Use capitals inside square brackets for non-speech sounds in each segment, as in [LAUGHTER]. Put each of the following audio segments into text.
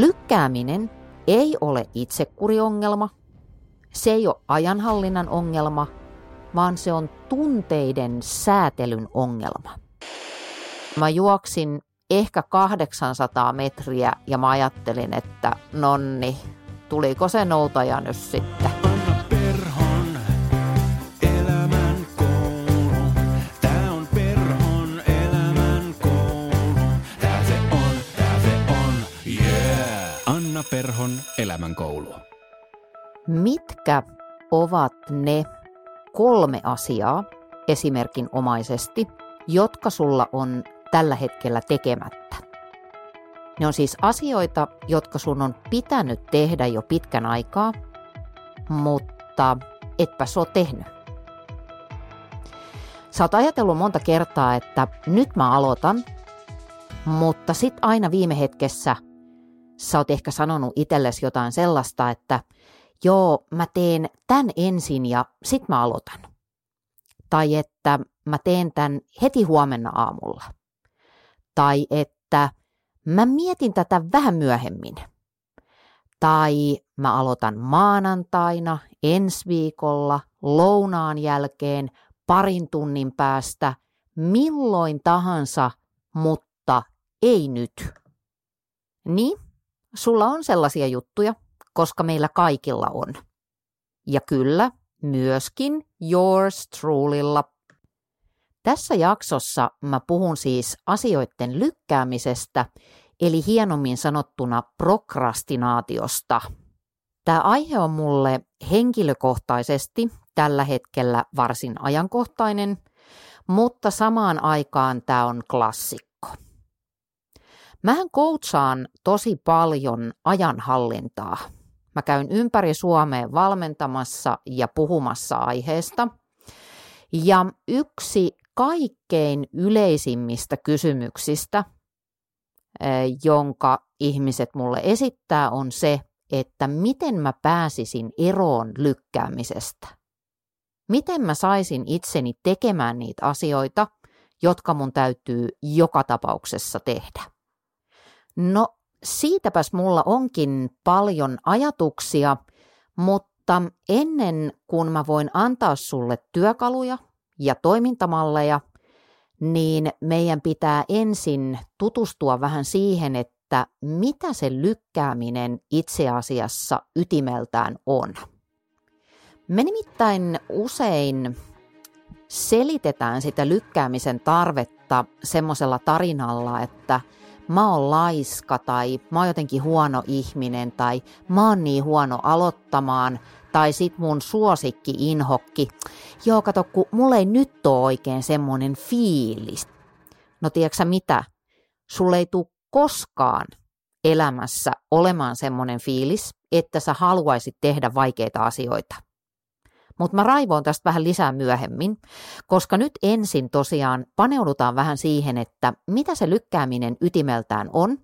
Lykkääminen ei ole itsekuriongelma, se ei ole ajanhallinnan ongelma, vaan se on tunteiden säätelyn ongelma. Mä juoksin ehkä 800 metriä ja mä ajattelin, että nonni, tuliko se noutaja nyt sitten. Elämän koulu. Mitkä ovat ne kolme asiaa esimerkinomaisesti, jotka sulla on tällä hetkellä tekemättä? Ne on siis asioita, jotka sun on pitänyt tehdä jo pitkän aikaa, mutta etpä se ole tehnyt. Sä oot ajatellut monta kertaa, että nyt mä aloitan, mutta sit aina viime hetkessä sä oot ehkä sanonut itsellesi jotain sellaista, että joo, mä teen tän ensin ja sit mä aloitan. Tai että mä teen tän heti huomenna aamulla. Tai että mä mietin tätä vähän myöhemmin. Tai mä aloitan maanantaina, ensi viikolla, lounaan jälkeen, parin tunnin päästä, milloin tahansa, mutta ei nyt. Niin, sulla on sellaisia juttuja, koska meillä kaikilla on. Ja kyllä, myöskin yours trulylla. Tässä jaksossa mä puhun siis asioiden lykkäämisestä, eli hienommin sanottuna prokrastinaatiosta. Tämä aihe on mulle henkilökohtaisesti tällä hetkellä varsin ajankohtainen, mutta samaan aikaan tämä on klassikko. Mähän coachaan tosi paljon ajanhallintaa. Mä käyn ympäri Suomeen valmentamassa ja puhumassa aiheesta. Ja yksi kaikkein yleisimmistä kysymyksistä, eh, jonka ihmiset mulle esittää, on se, että miten mä pääsisin eroon lykkäämisestä. Miten mä saisin itseni tekemään niitä asioita, jotka mun täytyy joka tapauksessa tehdä. No siitäpäs mulla onkin paljon ajatuksia, mutta ennen kuin mä voin antaa sulle työkaluja ja toimintamalleja, niin meidän pitää ensin tutustua vähän siihen, että mitä se lykkääminen itse asiassa ytimeltään on. Me nimittäin usein selitetään sitä lykkäämisen tarvetta semmoisella tarinalla, että mä oon laiska tai mä oon jotenkin huono ihminen tai mä oon niin huono aloittamaan tai sit mun suosikki inhokki. Joo, kato, kun mulla ei nyt ole oikein semmoinen fiilis. No tiedätkö mitä? Sulle ei tule koskaan elämässä olemaan semmoinen fiilis, että sä haluaisit tehdä vaikeita asioita. Mutta mä raivoon tästä vähän lisää myöhemmin, koska nyt ensin tosiaan paneudutaan vähän siihen, että mitä se lykkääminen ytimeltään on.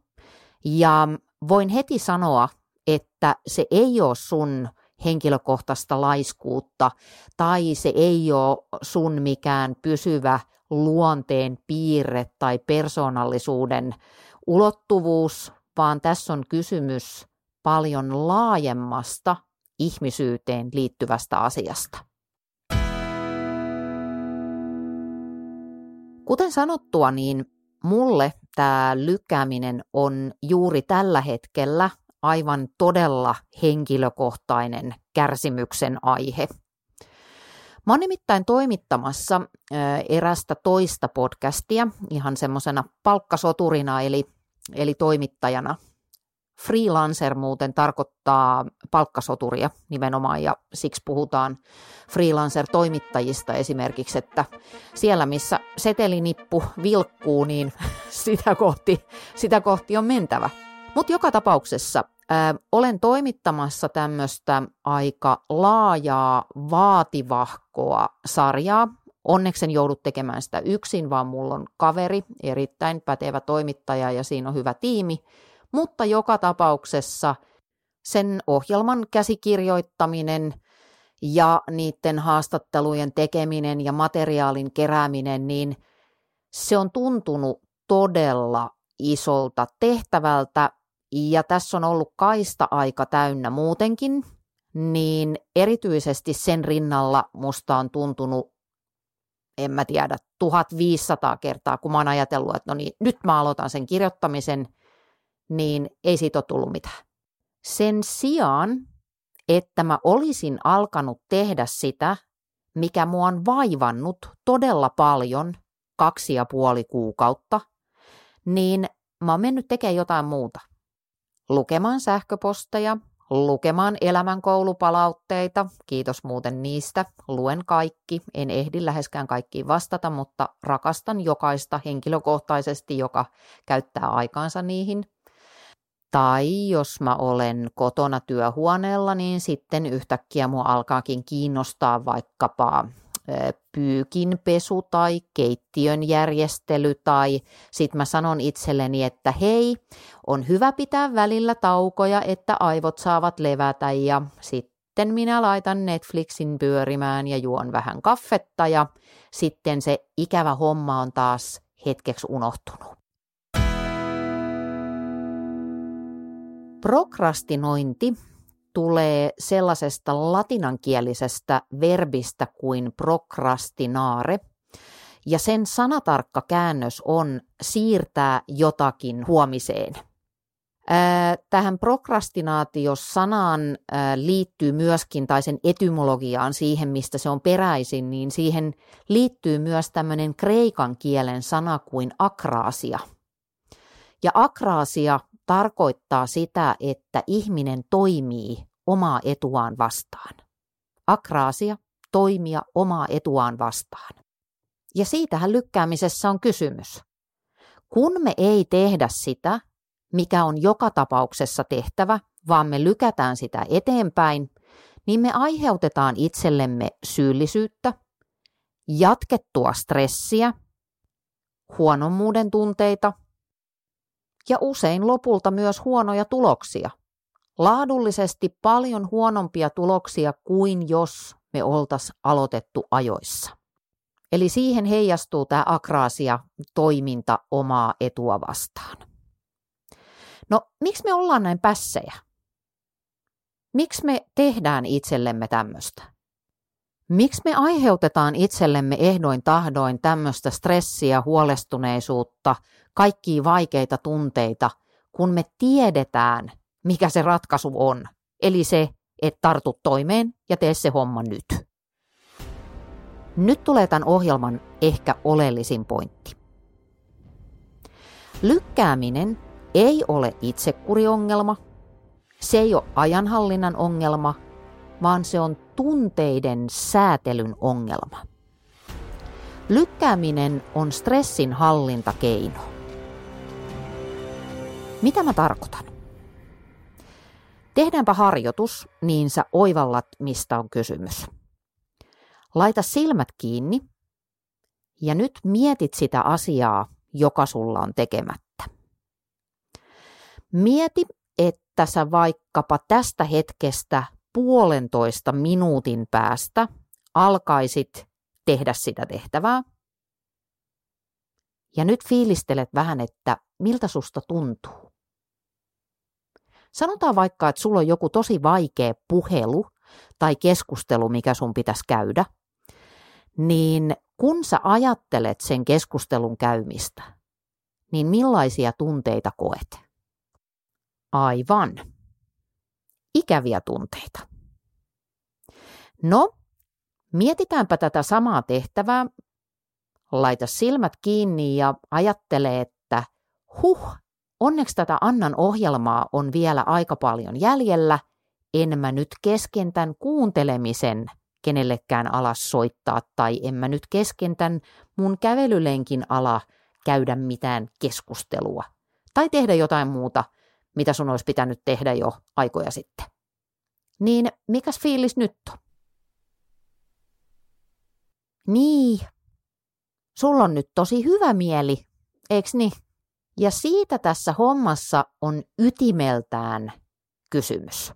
Ja voin heti sanoa, että se ei ole sun henkilökohtaista laiskuutta tai se ei ole sun mikään pysyvä luonteen piirre tai persoonallisuuden ulottuvuus, vaan tässä on kysymys paljon laajemmasta ihmisyyteen liittyvästä asiasta. Kuten sanottua, niin mulle tämä lykkääminen on juuri tällä hetkellä aivan todella henkilökohtainen kärsimyksen aihe. Mä oon nimittäin toimittamassa erästä toista podcastia ihan semmoisena palkkasoturina eli, eli toimittajana Freelancer muuten tarkoittaa palkkasoturia nimenomaan ja siksi puhutaan freelancer-toimittajista esimerkiksi, että siellä missä setelinippu vilkkuu, niin [LAUGHS] sitä kohti, sitä kohti on mentävä. Mutta joka tapauksessa ää, olen toimittamassa tämmöistä aika laajaa, vaativahkoa sarjaa. Onneksi en joudu tekemään sitä yksin, vaan mulla on kaveri, erittäin pätevä toimittaja ja siinä on hyvä tiimi, mutta joka tapauksessa sen ohjelman käsikirjoittaminen ja niiden haastattelujen tekeminen ja materiaalin kerääminen, niin se on tuntunut todella isolta tehtävältä. Ja tässä on ollut kaista aika täynnä muutenkin, niin erityisesti sen rinnalla musta on tuntunut, en mä tiedä, 1500 kertaa, kun mä oon ajatellut, että no niin, nyt mä aloitan sen kirjoittamisen, niin ei siitä ole tullut mitään. Sen sijaan, että mä olisin alkanut tehdä sitä, mikä mua on vaivannut todella paljon kaksi ja puoli kuukautta, niin mä oon mennyt tekemään jotain muuta. Lukemaan sähköposteja, lukemaan elämänkoulupalautteita, kiitos muuten niistä, luen kaikki, en ehdi läheskään kaikkiin vastata, mutta rakastan jokaista henkilökohtaisesti, joka käyttää aikaansa niihin. Tai jos mä olen kotona työhuoneella, niin sitten yhtäkkiä mua alkaakin kiinnostaa vaikkapa pyykinpesu tai keittiön järjestely tai sitten mä sanon itselleni, että hei, on hyvä pitää välillä taukoja, että aivot saavat levätä ja sitten minä laitan Netflixin pyörimään ja juon vähän kaffetta ja sitten se ikävä homma on taas hetkeksi unohtunut. Prokrastinointi tulee sellaisesta latinankielisestä verbistä kuin prokrastinare, ja sen sanatarkka käännös on siirtää jotakin huomiseen. Tähän prokrastinaatiosanaan liittyy myöskin, tai sen etymologiaan siihen, mistä se on peräisin, niin siihen liittyy myös tämmöinen kreikan kielen sana kuin akraasia. Ja akraasia tarkoittaa sitä, että ihminen toimii omaa etuaan vastaan. Akraasia, toimia omaa etuaan vastaan. Ja siitähän lykkäämisessä on kysymys. Kun me ei tehdä sitä, mikä on joka tapauksessa tehtävä, vaan me lykätään sitä eteenpäin, niin me aiheutetaan itsellemme syyllisyyttä, jatkettua stressiä, huonommuuden tunteita – ja usein lopulta myös huonoja tuloksia. Laadullisesti paljon huonompia tuloksia kuin jos me oltaisiin aloitettu ajoissa. Eli siihen heijastuu tämä akraasia toiminta omaa etua vastaan. No, miksi me ollaan näin pässejä? Miksi me tehdään itsellemme tämmöistä? Miksi me aiheutetaan itsellemme ehdoin tahdoin tämmöistä stressiä, huolestuneisuutta, kaikkia vaikeita tunteita, kun me tiedetään, mikä se ratkaisu on. Eli se, että tartu toimeen ja tee se homma nyt. Nyt tulee tämän ohjelman ehkä oleellisin pointti. Lykkääminen ei ole itsekuriongelma, se ei ole ajanhallinnan ongelma, vaan se on tunteiden säätelyn ongelma. Lykkääminen on stressin hallintakeino. Mitä mä tarkoitan? Tehdäänpä harjoitus, niin sä oivallat, mistä on kysymys. Laita silmät kiinni ja nyt mietit sitä asiaa, joka sulla on tekemättä. Mieti, että sä vaikkapa tästä hetkestä puolentoista minuutin päästä alkaisit tehdä sitä tehtävää. Ja nyt fiilistelet vähän, että miltä susta tuntuu. Sanotaan vaikka, että sulla on joku tosi vaikea puhelu tai keskustelu, mikä sun pitäisi käydä, niin kun sä ajattelet sen keskustelun käymistä, niin millaisia tunteita koet? Aivan. Ikäviä tunteita. No, mietitäänpä tätä samaa tehtävää. Laita silmät kiinni ja ajattele, että huh, Onneksi tätä Annan ohjelmaa on vielä aika paljon jäljellä. En mä nyt kesken tämän kuuntelemisen kenellekään alas soittaa tai en mä nyt kesken tämän mun kävelylenkin ala käydä mitään keskustelua. Tai tehdä jotain muuta, mitä sun olisi pitänyt tehdä jo aikoja sitten. Niin mikäs fiilis nyt on? Niin, sulla on nyt tosi hyvä mieli, eiks niin? Ja siitä tässä hommassa on ytimeltään kysymys.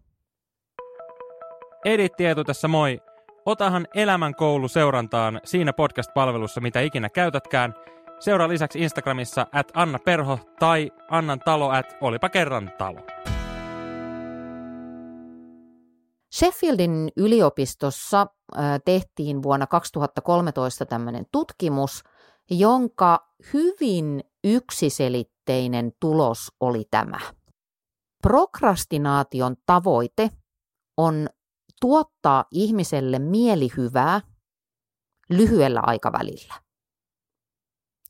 Edit Tietu tässä moi. Otahan Elämän koulu seurantaan siinä podcast-palvelussa, mitä ikinä käytätkään. Seuraa lisäksi Instagramissa at Anna Perho tai Annan talo at Olipa kerran talo. Sheffieldin yliopistossa tehtiin vuonna 2013 tämmöinen tutkimus, jonka hyvin yksiselitteinen tulos oli tämä. Prokrastinaation tavoite on tuottaa ihmiselle mielihyvää lyhyellä aikavälillä.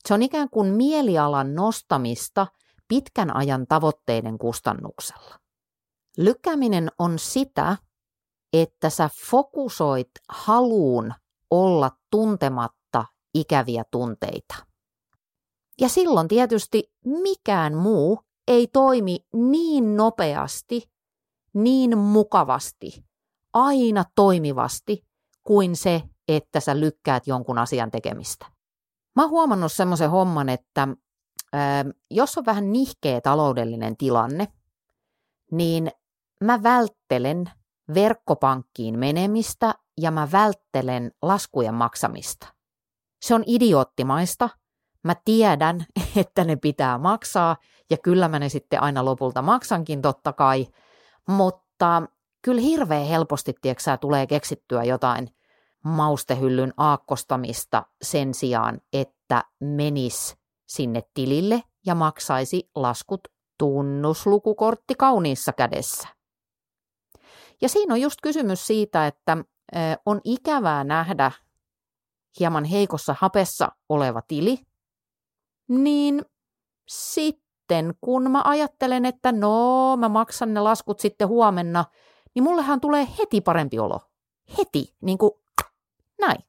Se on ikään kuin mielialan nostamista pitkän ajan tavoitteiden kustannuksella. Lykkääminen on sitä, että sä fokusoit haluun olla tuntematta ikäviä tunteita. Ja silloin tietysti mikään muu ei toimi niin nopeasti, niin mukavasti, aina toimivasti kuin se, että sä lykkäät jonkun asian tekemistä. Mä oon huomannut semmoisen homman, että ää, jos on vähän nihkeä taloudellinen tilanne, niin mä välttelen verkkopankkiin menemistä ja mä välttelen laskujen maksamista. Se on idioottimaista. Mä tiedän, [LAUGHS] että ne pitää maksaa ja kyllä mä ne sitten aina lopulta maksankin totta kai, mutta kyllä hirveän helposti, tiedätkö, tulee keksittyä jotain maustehyllyn aakkostamista sen sijaan, että menis sinne tilille ja maksaisi laskut tunnuslukukortti kauniissa kädessä. Ja siinä on just kysymys siitä, että on ikävää nähdä hieman heikossa hapessa oleva tili, niin sitten kun mä ajattelen, että no mä maksan ne laskut sitten huomenna, niin mullehan tulee heti parempi olo. Heti, niin kuin näin.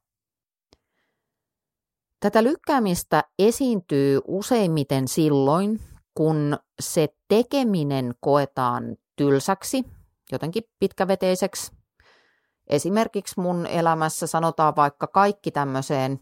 Tätä lykkäämistä esiintyy useimmiten silloin, kun se tekeminen koetaan tylsäksi jotenkin pitkäveteiseksi. Esimerkiksi mun elämässä sanotaan vaikka kaikki tämmöiseen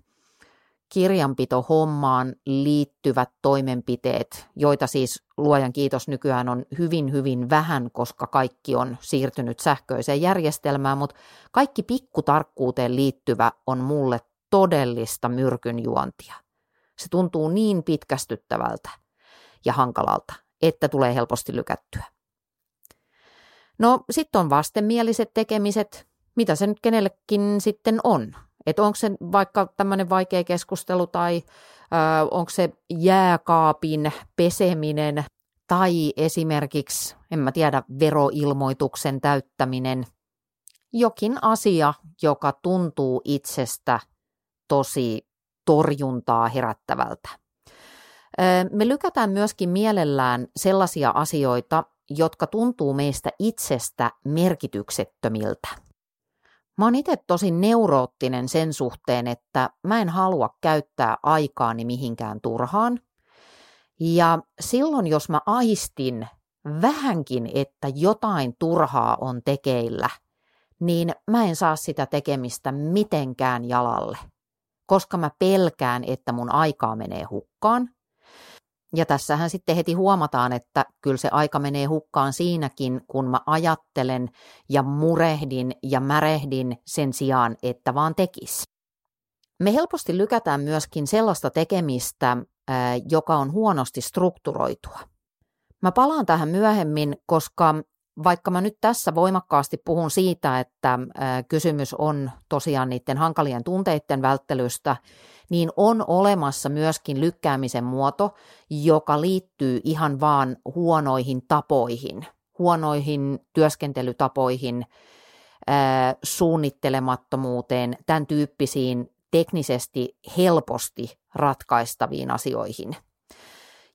kirjanpitohommaan liittyvät toimenpiteet, joita siis luojan kiitos nykyään on hyvin hyvin vähän, koska kaikki on siirtynyt sähköiseen järjestelmään, mutta kaikki pikkutarkkuuteen liittyvä on mulle todellista myrkynjuontia. Se tuntuu niin pitkästyttävältä ja hankalalta, että tulee helposti lykättyä. No sitten on vastenmieliset tekemiset, mitä se nyt kenellekin sitten on. Että onko se vaikka tämmöinen vaikea keskustelu tai onko se jääkaapin peseminen tai esimerkiksi, en mä tiedä, veroilmoituksen täyttäminen. Jokin asia, joka tuntuu itsestä tosi torjuntaa herättävältä. Me lykätään myöskin mielellään sellaisia asioita, jotka tuntuu meistä itsestä merkityksettömiltä. Mä oon itse tosi neuroottinen sen suhteen, että mä en halua käyttää aikaani mihinkään turhaan. Ja silloin, jos mä aistin vähänkin, että jotain turhaa on tekeillä, niin mä en saa sitä tekemistä mitenkään jalalle, koska mä pelkään, että mun aikaa menee hukkaan ja tässähän sitten heti huomataan, että kyllä se aika menee hukkaan siinäkin, kun mä ajattelen ja murehdin ja märehdin sen sijaan, että vaan tekis. Me helposti lykätään myöskin sellaista tekemistä, joka on huonosti strukturoitua. Mä palaan tähän myöhemmin, koska vaikka mä nyt tässä voimakkaasti puhun siitä, että kysymys on tosiaan niiden hankalien tunteiden välttelystä, niin on olemassa myöskin lykkäämisen muoto, joka liittyy ihan vaan huonoihin tapoihin, huonoihin työskentelytapoihin, suunnittelemattomuuteen, tämän tyyppisiin teknisesti helposti ratkaistaviin asioihin.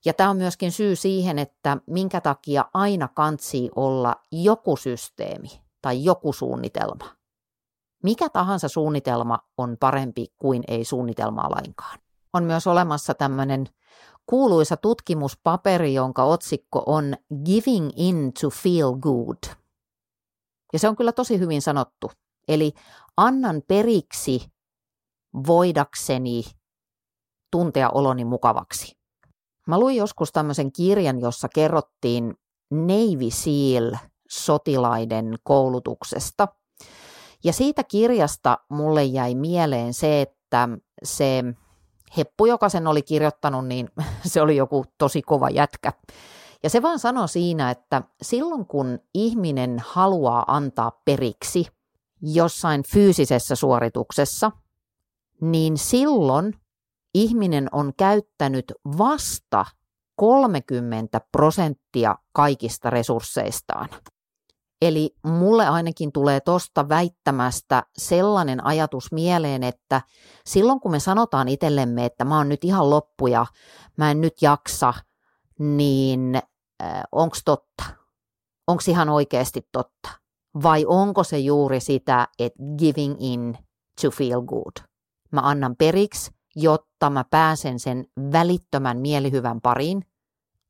Ja tämä on myöskin syy siihen, että minkä takia aina kantsii olla joku systeemi tai joku suunnitelma. Mikä tahansa suunnitelma on parempi kuin ei suunnitelmaa lainkaan. On myös olemassa tämmöinen kuuluisa tutkimuspaperi, jonka otsikko on Giving in to feel good. Ja se on kyllä tosi hyvin sanottu. Eli annan periksi voidakseni tuntea oloni mukavaksi. Mä luin joskus tämmöisen kirjan, jossa kerrottiin Navy SEAL-sotilaiden koulutuksesta – ja siitä kirjasta mulle jäi mieleen se, että se heppu, joka sen oli kirjoittanut, niin [LAUGHS] se oli joku tosi kova jätkä. Ja se vaan sanoi siinä, että silloin kun ihminen haluaa antaa periksi jossain fyysisessä suorituksessa, niin silloin ihminen on käyttänyt vasta 30 prosenttia kaikista resursseistaan. Eli mulle ainakin tulee tosta väittämästä sellainen ajatus mieleen, että silloin kun me sanotaan itsellemme, että mä oon nyt ihan loppu ja mä en nyt jaksa, niin äh, onko totta? Onko ihan oikeasti totta? Vai onko se juuri sitä, että giving in to feel good? Mä annan periksi, jotta mä pääsen sen välittömän mielihyvän pariin,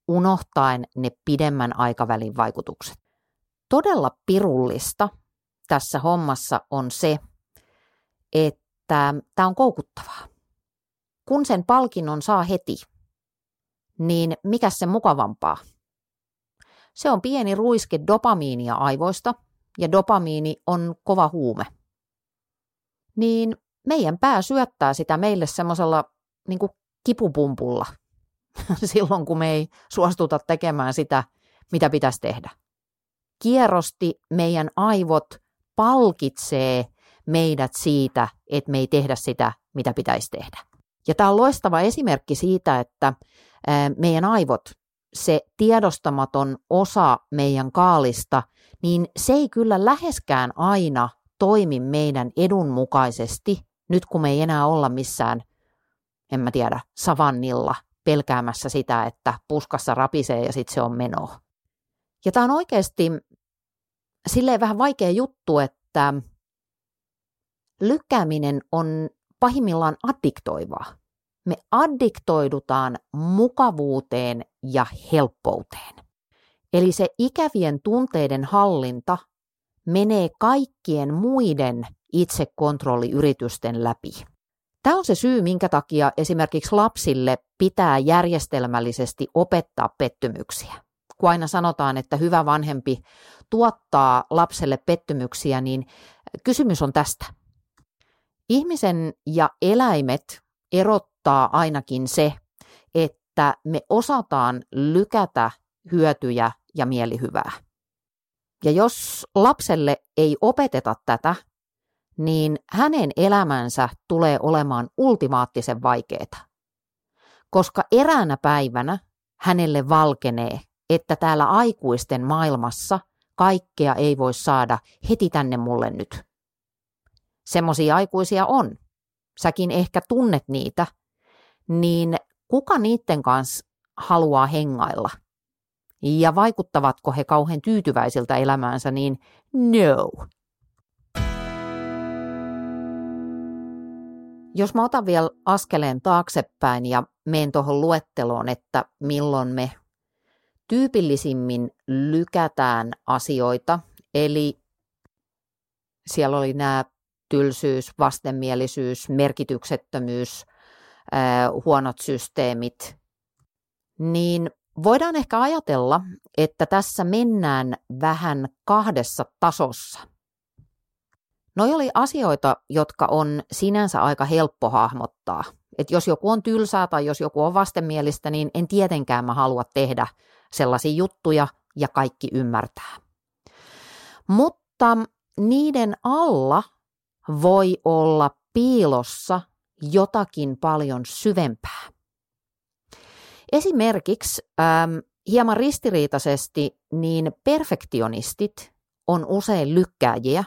unohtaen ne pidemmän aikavälin vaikutukset todella pirullista tässä hommassa on se, että tämä on koukuttavaa. Kun sen palkinnon saa heti, niin mikä se mukavampaa? Se on pieni ruiske dopamiinia aivoista, ja dopamiini on kova huume. Niin meidän pää syöttää sitä meille semmoisella niin kipupumpulla [LAUGHS] silloin, kun me ei suostuta tekemään sitä, mitä pitäisi tehdä kierrosti meidän aivot palkitsee meidät siitä, että me ei tehdä sitä, mitä pitäisi tehdä. Ja tämä on loistava esimerkki siitä, että meidän aivot, se tiedostamaton osa meidän kaalista, niin se ei kyllä läheskään aina toimi meidän edun mukaisesti, nyt kun me ei enää olla missään, en mä tiedä, savannilla pelkäämässä sitä, että puskassa rapisee ja sitten se on menoa. Ja tämä on oikeasti silleen vähän vaikea juttu, että lykkääminen on pahimmillaan addiktoivaa. Me addiktoidutaan mukavuuteen ja helppouteen. Eli se ikävien tunteiden hallinta menee kaikkien muiden itsekontrolliyritysten läpi. Tämä on se syy, minkä takia esimerkiksi lapsille pitää järjestelmällisesti opettaa pettymyksiä kun aina sanotaan, että hyvä vanhempi tuottaa lapselle pettymyksiä, niin kysymys on tästä. Ihmisen ja eläimet erottaa ainakin se, että me osataan lykätä hyötyjä ja mielihyvää. Ja jos lapselle ei opeteta tätä, niin hänen elämänsä tulee olemaan ultimaattisen vaikeaa. Koska eräänä päivänä hänelle valkenee, että täällä aikuisten maailmassa kaikkea ei voi saada heti tänne mulle nyt. Semmoisia aikuisia on. Säkin ehkä tunnet niitä. Niin kuka niiden kanssa haluaa hengailla? Ja vaikuttavatko he kauhean tyytyväisiltä elämäänsä, niin no. Jos mä otan vielä askeleen taaksepäin ja menen tuohon luetteloon, että milloin me tyypillisimmin lykätään asioita, eli siellä oli nämä tylsyys, vastenmielisyys, merkityksettömyys, huonot systeemit, niin voidaan ehkä ajatella, että tässä mennään vähän kahdessa tasossa. Noi oli asioita, jotka on sinänsä aika helppo hahmottaa. Et jos joku on tylsää tai jos joku on vastenmielistä, niin en tietenkään mä halua tehdä sellaisia juttuja ja kaikki ymmärtää. Mutta niiden alla voi olla piilossa jotakin paljon syvempää. Esimerkiksi ähm, hieman ristiriitaisesti niin perfektionistit on usein lykkääjiä.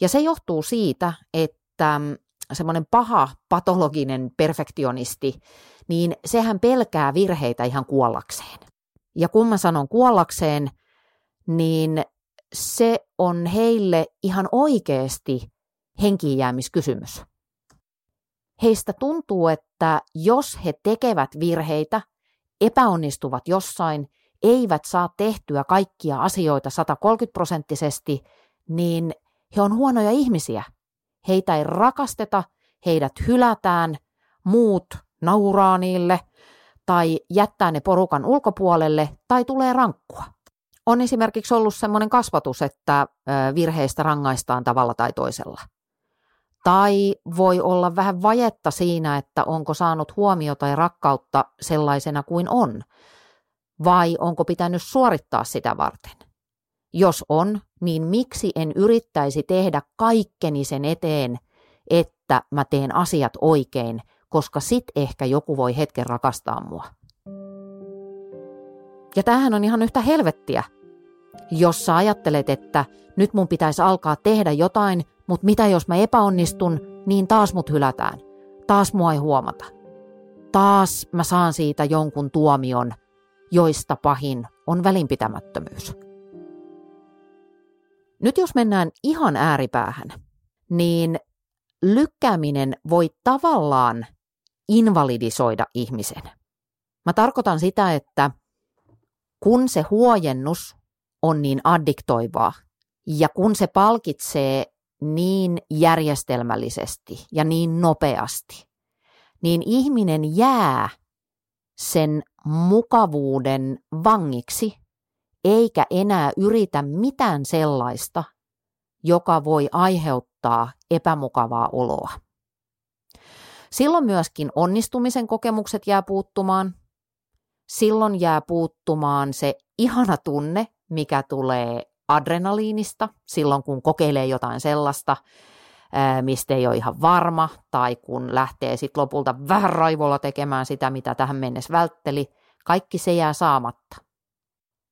Ja se johtuu siitä, että semmoinen paha patologinen perfektionisti, niin sehän pelkää virheitä ihan kuollakseen. Ja kun mä sanon kuollakseen, niin se on heille ihan oikeasti henkiinjäämiskysymys. Heistä tuntuu, että jos he tekevät virheitä, epäonnistuvat jossain, eivät saa tehtyä kaikkia asioita 130 prosenttisesti, niin he on huonoja ihmisiä. Heitä ei rakasteta, heidät hylätään, muut nauraa niille – tai jättää ne porukan ulkopuolelle tai tulee rankkua. On esimerkiksi ollut sellainen kasvatus, että virheistä rangaistaan tavalla tai toisella. Tai voi olla vähän vajetta siinä, että onko saanut huomiota ja rakkautta sellaisena kuin on, vai onko pitänyt suorittaa sitä varten. Jos on, niin miksi en yrittäisi tehdä kaikkeni sen eteen, että mä teen asiat oikein, koska sit ehkä joku voi hetken rakastaa mua. Ja tämähän on ihan yhtä helvettiä, jos sä ajattelet, että nyt mun pitäisi alkaa tehdä jotain, mutta mitä jos mä epäonnistun, niin taas mut hylätään. Taas mua ei huomata. Taas mä saan siitä jonkun tuomion, joista pahin on välinpitämättömyys. Nyt jos mennään ihan ääripäähän, niin lykkääminen voi tavallaan invalidisoida ihmisen. Mä tarkoitan sitä, että kun se huojennus on niin addiktoivaa ja kun se palkitsee niin järjestelmällisesti ja niin nopeasti, niin ihminen jää sen mukavuuden vangiksi eikä enää yritä mitään sellaista, joka voi aiheuttaa epämukavaa oloa. Silloin myöskin onnistumisen kokemukset jää puuttumaan. Silloin jää puuttumaan se ihana tunne, mikä tulee adrenaliinista silloin, kun kokeilee jotain sellaista, mistä ei ole ihan varma, tai kun lähtee sitten lopulta vähän raivolla tekemään sitä, mitä tähän mennessä vältteli, kaikki se jää saamatta.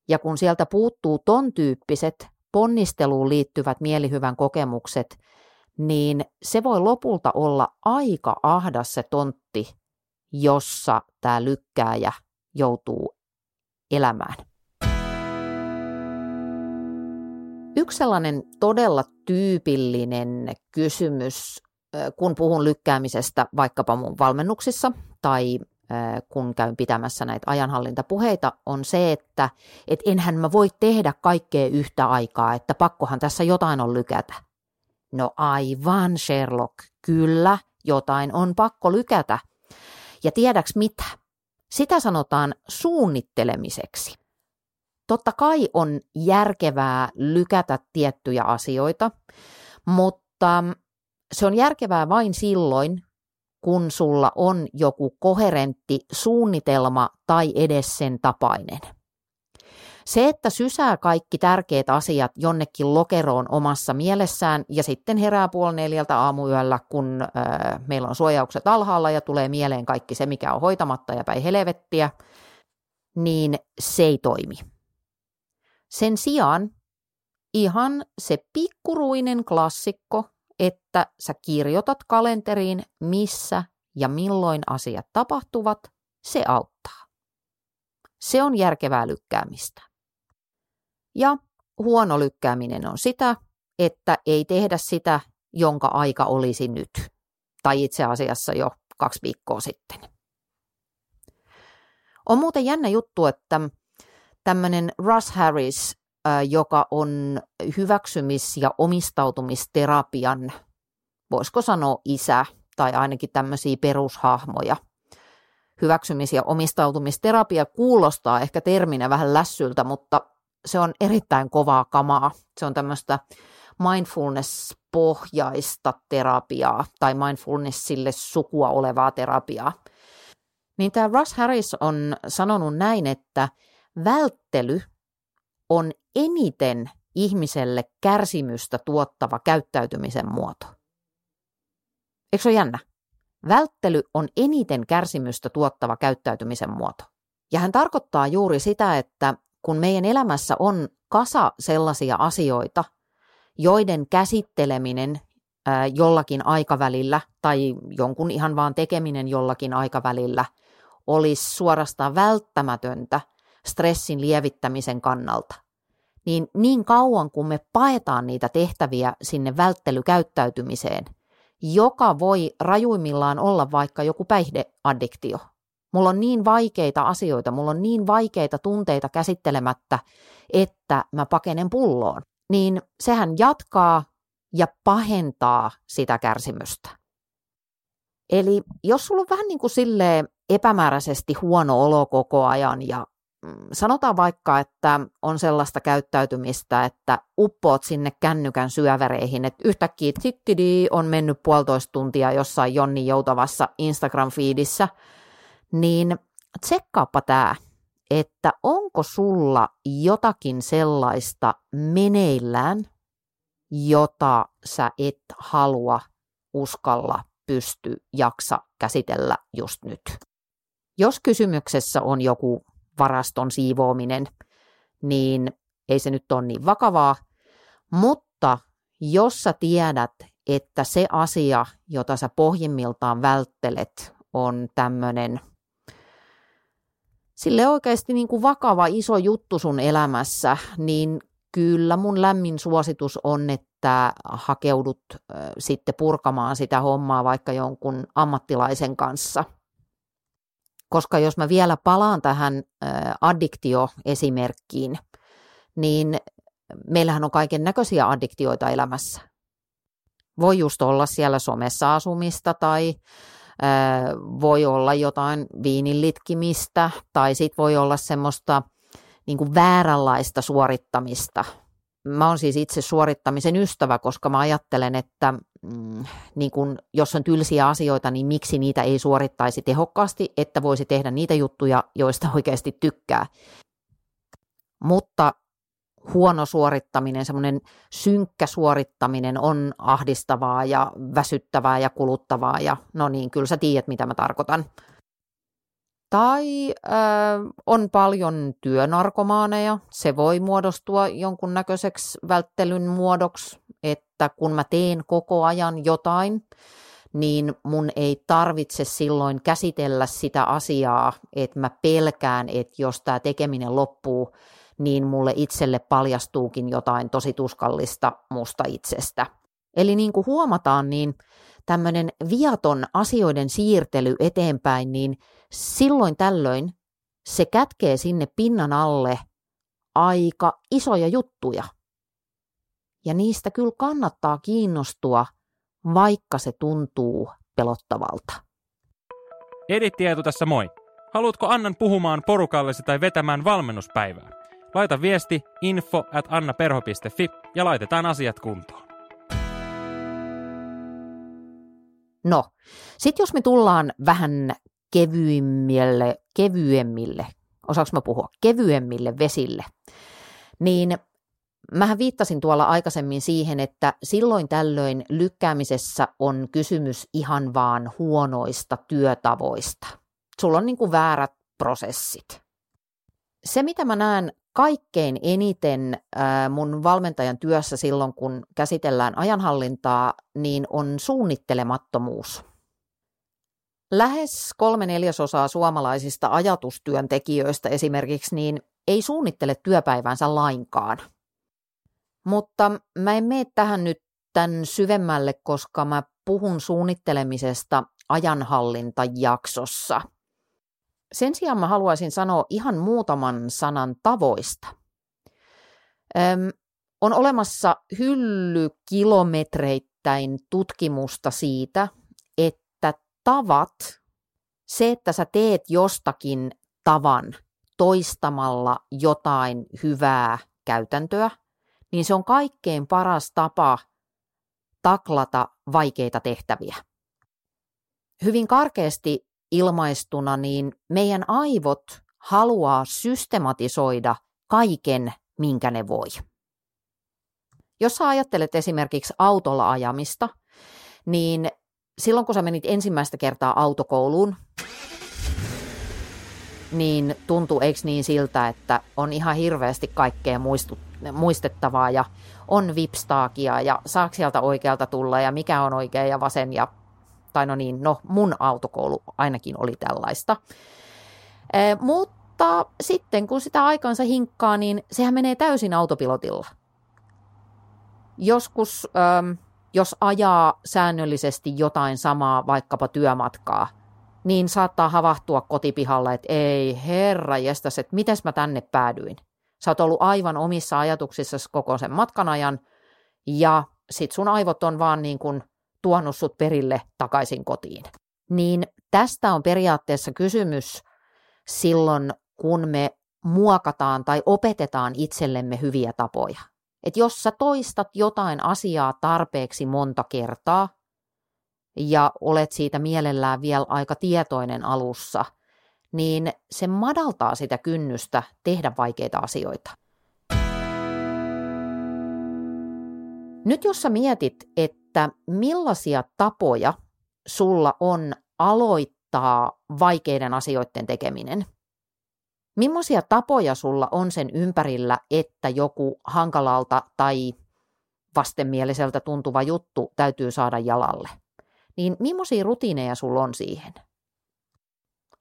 Ja kun sieltä puuttuu ton tyyppiset ponnisteluun liittyvät mielihyvän kokemukset, niin se voi lopulta olla aika ahdas se tontti, jossa tämä lykkääjä joutuu elämään. Yksi sellainen todella tyypillinen kysymys, kun puhun lykkäämisestä vaikkapa mun valmennuksissa tai kun käyn pitämässä näitä ajanhallintapuheita, on se, että et enhän mä voi tehdä kaikkea yhtä aikaa, että pakkohan tässä jotain on lykätä. No aivan, Sherlock, kyllä, jotain on pakko lykätä. Ja tiedäks mitä? Sitä sanotaan suunnittelemiseksi. Totta kai on järkevää lykätä tiettyjä asioita, mutta se on järkevää vain silloin, kun sulla on joku koherentti suunnitelma tai edes sen tapainen. Se, että sysää kaikki tärkeät asiat jonnekin lokeroon omassa mielessään ja sitten herää puoli neljältä aamuyöllä, kun äh, meillä on suojaukset alhaalla ja tulee mieleen kaikki se, mikä on hoitamatta ja päin helvettiä, niin se ei toimi. Sen sijaan ihan se pikkuruinen klassikko, että sä kirjoitat kalenteriin, missä ja milloin asiat tapahtuvat, se auttaa. Se on järkevää lykkäämistä. Ja huono lykkääminen on sitä, että ei tehdä sitä, jonka aika olisi nyt. Tai itse asiassa jo kaksi viikkoa sitten. On muuten jännä juttu, että tämmöinen Russ Harris, joka on hyväksymis- ja omistautumisterapian, voisiko sanoa isä, tai ainakin tämmöisiä perushahmoja. Hyväksymis- ja omistautumisterapia kuulostaa ehkä terminä vähän lässyltä, mutta se on erittäin kovaa kamaa. Se on tämmöistä mindfulness-pohjaista terapiaa tai mindfulnessille sukua olevaa terapiaa. Niin tämä Russ Harris on sanonut näin, että välttely on eniten ihmiselle kärsimystä tuottava käyttäytymisen muoto. Eikö se ole jännä? Välttely on eniten kärsimystä tuottava käyttäytymisen muoto. Ja hän tarkoittaa juuri sitä, että kun meidän elämässä on kasa sellaisia asioita, joiden käsitteleminen jollakin aikavälillä tai jonkun ihan vaan tekeminen jollakin aikavälillä olisi suorastaan välttämätöntä stressin lievittämisen kannalta, niin niin kauan kun me paetaan niitä tehtäviä sinne välttelykäyttäytymiseen, joka voi rajuimmillaan olla vaikka joku päihdeaddiktio – Mulla on niin vaikeita asioita, mulla on niin vaikeita tunteita käsittelemättä, että mä pakenen pulloon. Niin sehän jatkaa ja pahentaa sitä kärsimystä. Eli jos sulla on vähän niin kuin silleen epämääräisesti huono olo koko ajan ja sanotaan vaikka, että on sellaista käyttäytymistä, että uppoot sinne kännykän syöväreihin, että yhtäkkiä tittidi on mennyt puolitoista tuntia jossain Jonni Joutavassa Instagram-fiidissä, niin tsekkaappa tämä, että onko sulla jotakin sellaista meneillään, jota sä et halua, uskalla, pysty, jaksa käsitellä just nyt. Jos kysymyksessä on joku varaston siivoaminen, niin ei se nyt ole niin vakavaa, mutta jos sä tiedät, että se asia, jota sä pohjimmiltaan välttelet, on tämmöinen sille oikeasti niin kuin vakava iso juttu sun elämässä, niin kyllä mun lämmin suositus on, että hakeudut sitten purkamaan sitä hommaa vaikka jonkun ammattilaisen kanssa. Koska jos mä vielä palaan tähän addiktioesimerkkiin, niin meillähän on kaiken näköisiä addiktioita elämässä. Voi just olla siellä somessa asumista tai voi olla jotain viinilitkimistä tai sit voi olla semmoista niin kuin vääränlaista suorittamista. Mä oon siis itse suorittamisen ystävä, koska mä ajattelen, että mm, niin kun, jos on tylsiä asioita, niin miksi niitä ei suorittaisi tehokkaasti, että voisi tehdä niitä juttuja, joista [LAUGHS] oikeasti tykkää. Mutta huono suorittaminen, semmoinen synkkä suorittaminen on ahdistavaa ja väsyttävää ja kuluttavaa ja no niin, kyllä sä tiedät, mitä mä tarkoitan. Tai äh, on paljon työnarkomaaneja, se voi muodostua jonkunnäköiseksi välttelyn muodoksi, että kun mä teen koko ajan jotain, niin mun ei tarvitse silloin käsitellä sitä asiaa, että mä pelkään, että jos tämä tekeminen loppuu, niin mulle itselle paljastuukin jotain tosi tuskallista musta itsestä. Eli niin kuin huomataan, niin tämmöinen viaton asioiden siirtely eteenpäin, niin silloin tällöin se kätkee sinne pinnan alle aika isoja juttuja. Ja niistä kyllä kannattaa kiinnostua, vaikka se tuntuu pelottavalta. Edit Tietu tässä moi. Haluatko Annan puhumaan porukallesi tai vetämään valmennuspäivää? Laita viesti info at annaperho.fi ja laitetaan asiat kuntoon. No, sitten jos me tullaan vähän kevyimmille, kevyemmille, osaanko mä puhua, kevyemmille vesille, niin Mähän viittasin tuolla aikaisemmin siihen, että silloin tällöin lykkäämisessä on kysymys ihan vaan huonoista työtavoista. Sulla on niin kuin väärät prosessit. Se, mitä mä näen kaikkein eniten mun valmentajan työssä silloin, kun käsitellään ajanhallintaa, niin on suunnittelemattomuus. Lähes kolme neljäsosaa suomalaisista ajatustyöntekijöistä esimerkiksi niin ei suunnittele työpäivänsä lainkaan. Mutta mä en mene tähän nyt tämän syvemmälle, koska mä puhun suunnittelemisesta ajanhallintajaksossa – sen sijaan mä haluaisin sanoa ihan muutaman sanan tavoista. Öm, on olemassa hyllykilometreittäin tutkimusta siitä, että tavat, se, että sä teet jostakin tavan toistamalla jotain hyvää käytäntöä, niin se on kaikkein paras tapa taklata vaikeita tehtäviä. Hyvin karkeasti ilmaistuna, niin meidän aivot haluaa systematisoida kaiken, minkä ne voi. Jos sä ajattelet esimerkiksi autolla ajamista, niin silloin kun sä menit ensimmäistä kertaa autokouluun, niin tuntuu eikö niin siltä, että on ihan hirveästi kaikkea muistut, muistettavaa ja on vipstaakia ja saako sieltä oikealta tulla ja mikä on oikea ja vasen ja tai no niin, no mun autokoulu ainakin oli tällaista. E, mutta sitten kun sitä aikansa hinkkaa, niin sehän menee täysin autopilotilla. Joskus, ähm, jos ajaa säännöllisesti jotain samaa, vaikkapa työmatkaa, niin saattaa havahtua kotipihalla, että ei herra jestas, että miten mä tänne päädyin. Sä oot ollut aivan omissa ajatuksissa koko sen matkan ajan, ja sit sun aivot on vaan niin kuin tuonut sut perille takaisin kotiin. Niin tästä on periaatteessa kysymys silloin, kun me muokataan tai opetetaan itsellemme hyviä tapoja. Et jos sä toistat jotain asiaa tarpeeksi monta kertaa ja olet siitä mielellään vielä aika tietoinen alussa, niin se madaltaa sitä kynnystä tehdä vaikeita asioita. Nyt jos sä mietit, että millaisia tapoja sulla on aloittaa vaikeiden asioiden tekeminen, millaisia tapoja sulla on sen ympärillä, että joku hankalalta tai vastenmieliseltä tuntuva juttu täytyy saada jalalle, niin millaisia rutiineja sulla on siihen?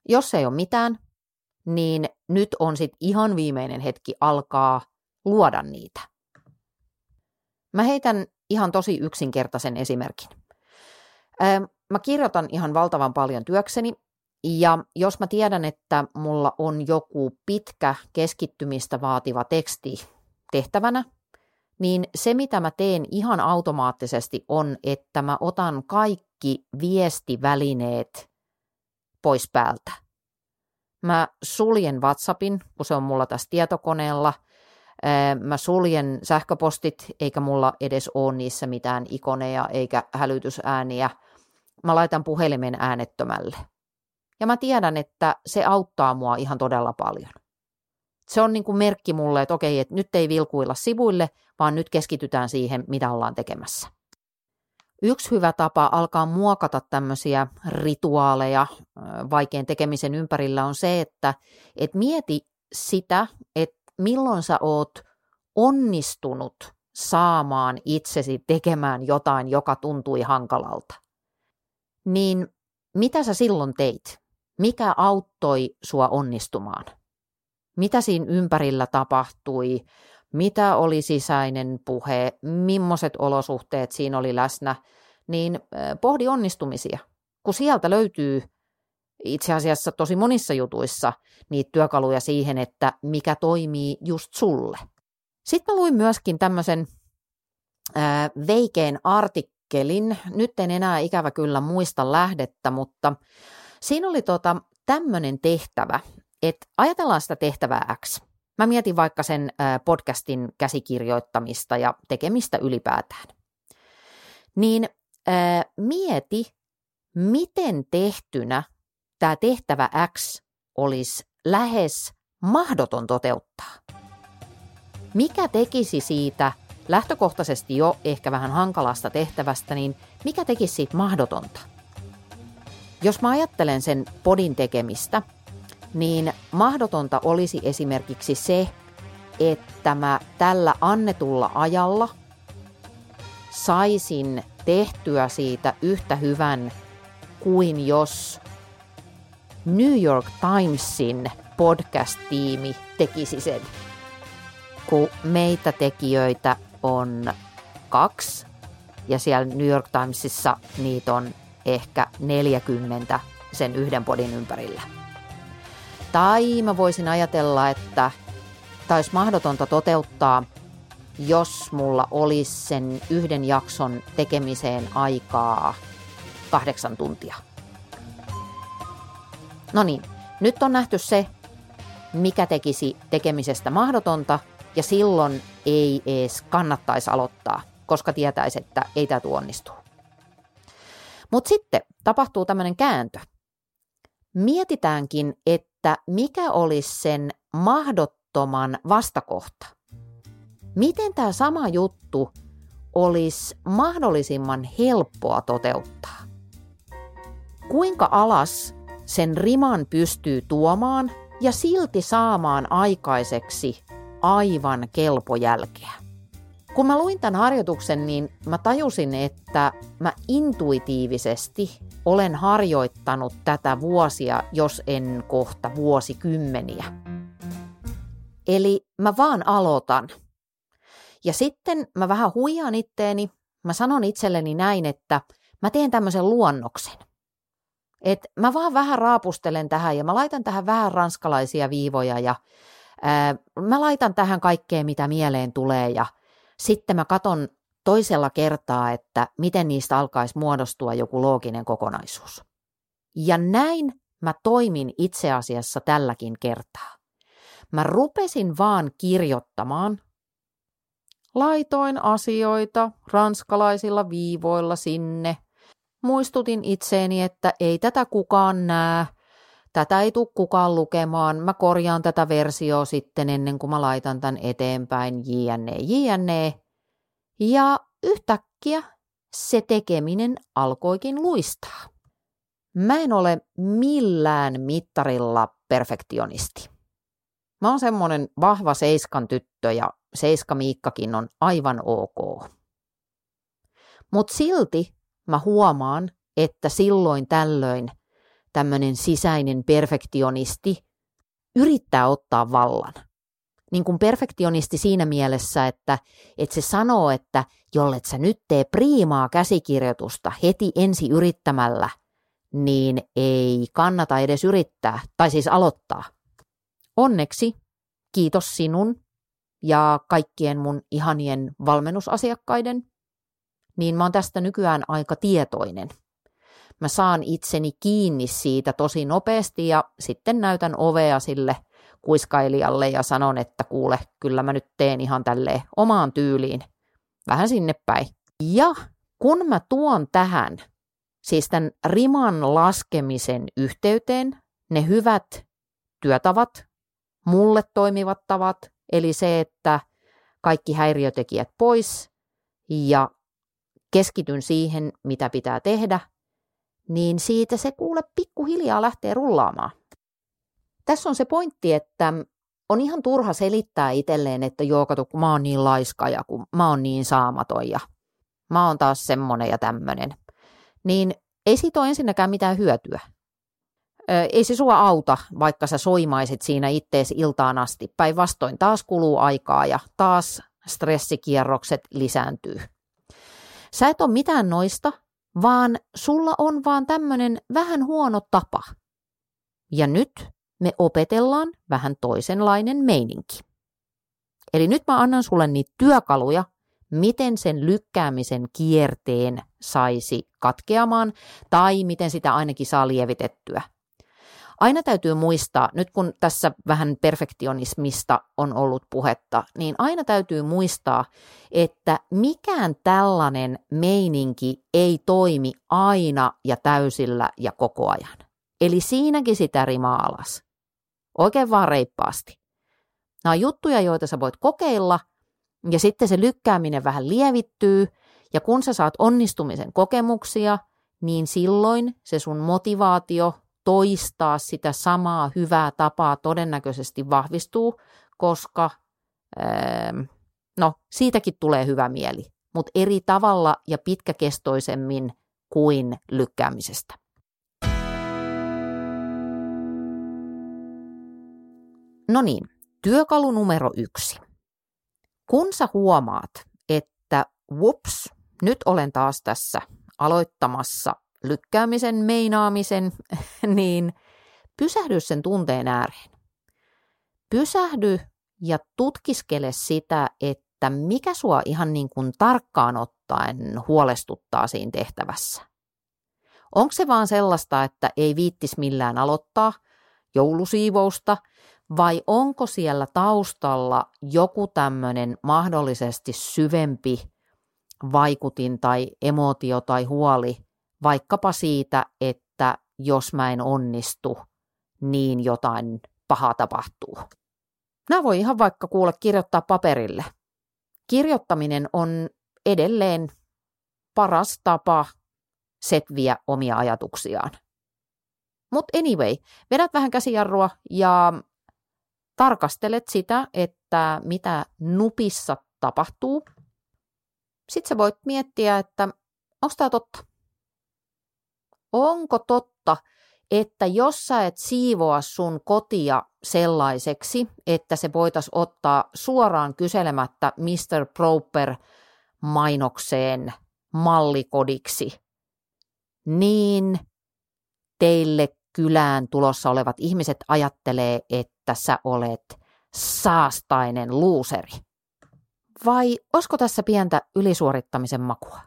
Jos ei ole mitään, niin nyt on sitten ihan viimeinen hetki alkaa luoda niitä. Mä heitän ihan tosi yksinkertaisen esimerkin. Mä kirjoitan ihan valtavan paljon työkseni, ja jos mä tiedän, että mulla on joku pitkä keskittymistä vaativa teksti tehtävänä, niin se mitä mä teen ihan automaattisesti on, että mä otan kaikki viestivälineet pois päältä. Mä suljen WhatsAppin, kun se on mulla tässä tietokoneella – Mä suljen sähköpostit, eikä mulla edes ole niissä mitään ikoneja eikä hälytysääniä. Mä laitan puhelimen äänettömälle. Ja mä tiedän, että se auttaa mua ihan todella paljon. Se on niin kuin merkki mulle, että okei, että nyt ei vilkuilla sivuille, vaan nyt keskitytään siihen, mitä ollaan tekemässä. Yksi hyvä tapa alkaa muokata tämmöisiä rituaaleja vaikean tekemisen ympärillä on se, että et mieti sitä, että milloin sä oot onnistunut saamaan itsesi tekemään jotain, joka tuntui hankalalta. Niin mitä sä silloin teit? Mikä auttoi sua onnistumaan? Mitä siinä ympärillä tapahtui? Mitä oli sisäinen puhe? Millaiset olosuhteet siinä oli läsnä? Niin pohdi onnistumisia, kun sieltä löytyy itse asiassa tosi monissa jutuissa niitä työkaluja siihen, että mikä toimii just sulle. Sitten mä luin myöskin tämmöisen veikeen artikkelin, nyt en enää ikävä kyllä muista lähdettä, mutta siinä oli tota, tämmöinen tehtävä, että ajatellaan sitä tehtävää X. Mä mietin vaikka sen podcastin käsikirjoittamista ja tekemistä ylipäätään. Niin mieti, miten tehtynä tämä tehtävä X olisi lähes mahdoton toteuttaa. Mikä tekisi siitä lähtökohtaisesti jo ehkä vähän hankalasta tehtävästä, niin mikä tekisi siitä mahdotonta? Jos mä ajattelen sen podin tekemistä, niin mahdotonta olisi esimerkiksi se, että mä tällä annetulla ajalla saisin tehtyä siitä yhtä hyvän kuin jos New York Timesin podcast-tiimi tekisi sen. Kun meitä tekijöitä on kaksi, ja siellä New York Timesissa niitä on ehkä 40 sen yhden podin ympärillä. Tai mä voisin ajatella, että olisi mahdotonta toteuttaa, jos mulla olisi sen yhden jakson tekemiseen aikaa kahdeksan tuntia. No niin, nyt on nähty se, mikä tekisi tekemisestä mahdotonta, ja silloin ei edes kannattaisi aloittaa, koska tietäisi, että ei tämä onnistuu. Mutta sitten tapahtuu tämmöinen kääntö. Mietitäänkin, että mikä olisi sen mahdottoman vastakohta. Miten tämä sama juttu olisi mahdollisimman helppoa toteuttaa? Kuinka alas sen riman pystyy tuomaan ja silti saamaan aikaiseksi aivan kelpojälkeä. Kun mä luin tämän harjoituksen, niin mä tajusin, että mä intuitiivisesti olen harjoittanut tätä vuosia, jos en kohta vuosikymmeniä. Eli mä vaan aloitan. Ja sitten mä vähän huijaan itteeni, mä sanon itselleni näin, että mä teen tämmöisen luonnoksen. Et mä vaan vähän raapustelen tähän ja mä laitan tähän vähän ranskalaisia viivoja ja ää, mä laitan tähän kaikkea, mitä mieleen tulee ja sitten mä katon toisella kertaa, että miten niistä alkaisi muodostua joku looginen kokonaisuus. Ja näin mä toimin itse asiassa tälläkin kertaa. Mä rupesin vaan kirjoittamaan. Laitoin asioita ranskalaisilla viivoilla sinne. Muistutin itseeni, että ei tätä kukaan näe. Tätä ei tule kukaan lukemaan. Mä korjaan tätä versiota sitten ennen kuin mä laitan tämän eteenpäin. JNE, JNE. Ja yhtäkkiä se tekeminen alkoikin luistaa. Mä en ole millään mittarilla perfektionisti. Mä oon semmonen vahva seiskan tyttö ja seiska Miikkakin on aivan ok. Mutta silti mä huomaan, että silloin tällöin tämmöinen sisäinen perfektionisti yrittää ottaa vallan. Niin kuin perfektionisti siinä mielessä, että, että se sanoo, että jollet sä nyt tee priimaa käsikirjoitusta heti ensi yrittämällä, niin ei kannata edes yrittää, tai siis aloittaa. Onneksi, kiitos sinun ja kaikkien mun ihanien valmennusasiakkaiden, niin mä oon tästä nykyään aika tietoinen. Mä saan itseni kiinni siitä tosi nopeasti ja sitten näytän ovea sille kuiskailijalle ja sanon, että kuule, kyllä mä nyt teen ihan tälleen omaan tyyliin, vähän sinne päin. Ja kun mä tuon tähän, siis tämän riman laskemisen yhteyteen, ne hyvät työtavat, mulle toimivat tavat, eli se, että kaikki häiriötekijät pois ja keskityn siihen, mitä pitää tehdä, niin siitä se kuule pikkuhiljaa lähtee rullaamaan. Tässä on se pointti, että on ihan turha selittää itselleen, että joo, kato, kun mä oon niin laiska ja kun mä oon niin saamaton ja mä oon taas semmonen ja tämmönen. Niin ei siitä ole ensinnäkään mitään hyötyä ei se sua auta, vaikka sä soimaisit siinä ittees iltaan asti. Päinvastoin taas kuluu aikaa ja taas stressikierrokset lisääntyy. Sä et ole mitään noista, vaan sulla on vaan tämmönen vähän huono tapa. Ja nyt me opetellaan vähän toisenlainen meininki. Eli nyt mä annan sulle niitä työkaluja, miten sen lykkäämisen kierteen saisi katkeamaan tai miten sitä ainakin saa lievitettyä aina täytyy muistaa, nyt kun tässä vähän perfektionismista on ollut puhetta, niin aina täytyy muistaa, että mikään tällainen meininki ei toimi aina ja täysillä ja koko ajan. Eli siinäkin sitä rimaa alas. Oikein vaan reippaasti. Nämä on juttuja, joita sä voit kokeilla, ja sitten se lykkääminen vähän lievittyy, ja kun sä saat onnistumisen kokemuksia, niin silloin se sun motivaatio toistaa sitä samaa hyvää tapaa todennäköisesti vahvistuu, koska ähm, no, siitäkin tulee hyvä mieli, mutta eri tavalla ja pitkäkestoisemmin kuin lykkäämisestä. No niin, työkalu numero yksi. Kun sä huomaat, että whoops, nyt olen taas tässä aloittamassa lykkäämisen, meinaamisen, [LAUGHS] niin pysähdy sen tunteen ääreen. Pysähdy ja tutkiskele sitä, että mikä sua ihan niin kuin tarkkaan ottaen huolestuttaa siinä tehtävässä. Onko se vaan sellaista, että ei viittis millään aloittaa joulusiivousta, vai onko siellä taustalla joku tämmöinen mahdollisesti syvempi vaikutin tai emotio tai huoli, vaikkapa siitä, että jos mä en onnistu, niin jotain pahaa tapahtuu. Nämä voi ihan vaikka kuule kirjoittaa paperille. Kirjoittaminen on edelleen paras tapa setviä omia ajatuksiaan. Mutta anyway, vedät vähän käsijarrua ja tarkastelet sitä, että mitä nupissa tapahtuu. Sitten sä voit miettiä, että onko tämä totta onko totta, että jos sä et siivoa sun kotia sellaiseksi, että se voitaisiin ottaa suoraan kyselemättä Mr. Proper mainokseen mallikodiksi, niin teille kylään tulossa olevat ihmiset ajattelee, että sä olet saastainen luuseri. Vai olisiko tässä pientä ylisuorittamisen makua?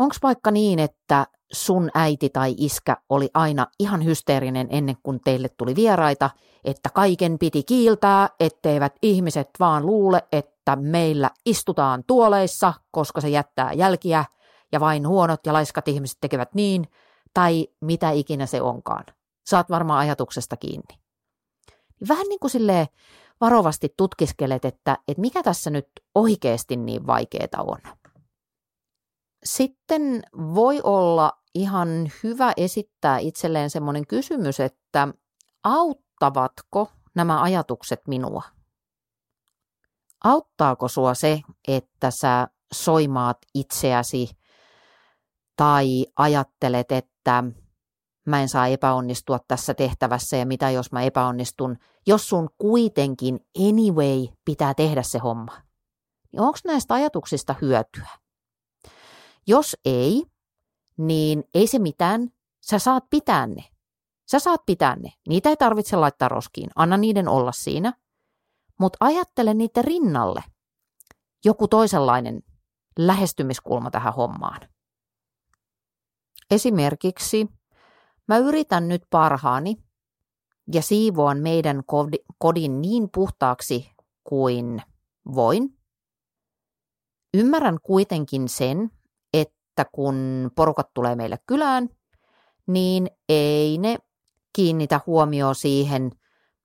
Onko vaikka niin, että sun äiti tai iskä oli aina ihan hysteerinen ennen kuin teille tuli vieraita, että kaiken piti kiiltää, etteivät ihmiset vaan luule, että meillä istutaan tuoleissa, koska se jättää jälkiä, ja vain huonot ja laiskat ihmiset tekevät niin, tai mitä ikinä se onkaan. Saat varmaan ajatuksesta kiinni. Vähän niin kuin silleen varovasti tutkiskelet, että, että mikä tässä nyt oikeasti niin vaikeaa on. Sitten voi olla ihan hyvä esittää itselleen semmoinen kysymys, että auttavatko nämä ajatukset minua? Auttaako sua se, että sä soimaat itseäsi tai ajattelet, että mä en saa epäonnistua tässä tehtävässä ja mitä jos mä epäonnistun, jos sun kuitenkin anyway pitää tehdä se homma. Niin onko näistä ajatuksista hyötyä? Jos ei, niin ei se mitään, sä saat pitää ne. Sä saat pitää ne. Niitä ei tarvitse laittaa roskiin. Anna niiden olla siinä. Mutta ajattele niiden rinnalle joku toisenlainen lähestymiskulma tähän hommaan. Esimerkiksi mä yritän nyt parhaani ja siivoan meidän kodin niin puhtaaksi kuin voin. Ymmärrän kuitenkin sen, että kun porukat tulee meille kylään, niin ei ne kiinnitä huomioon siihen,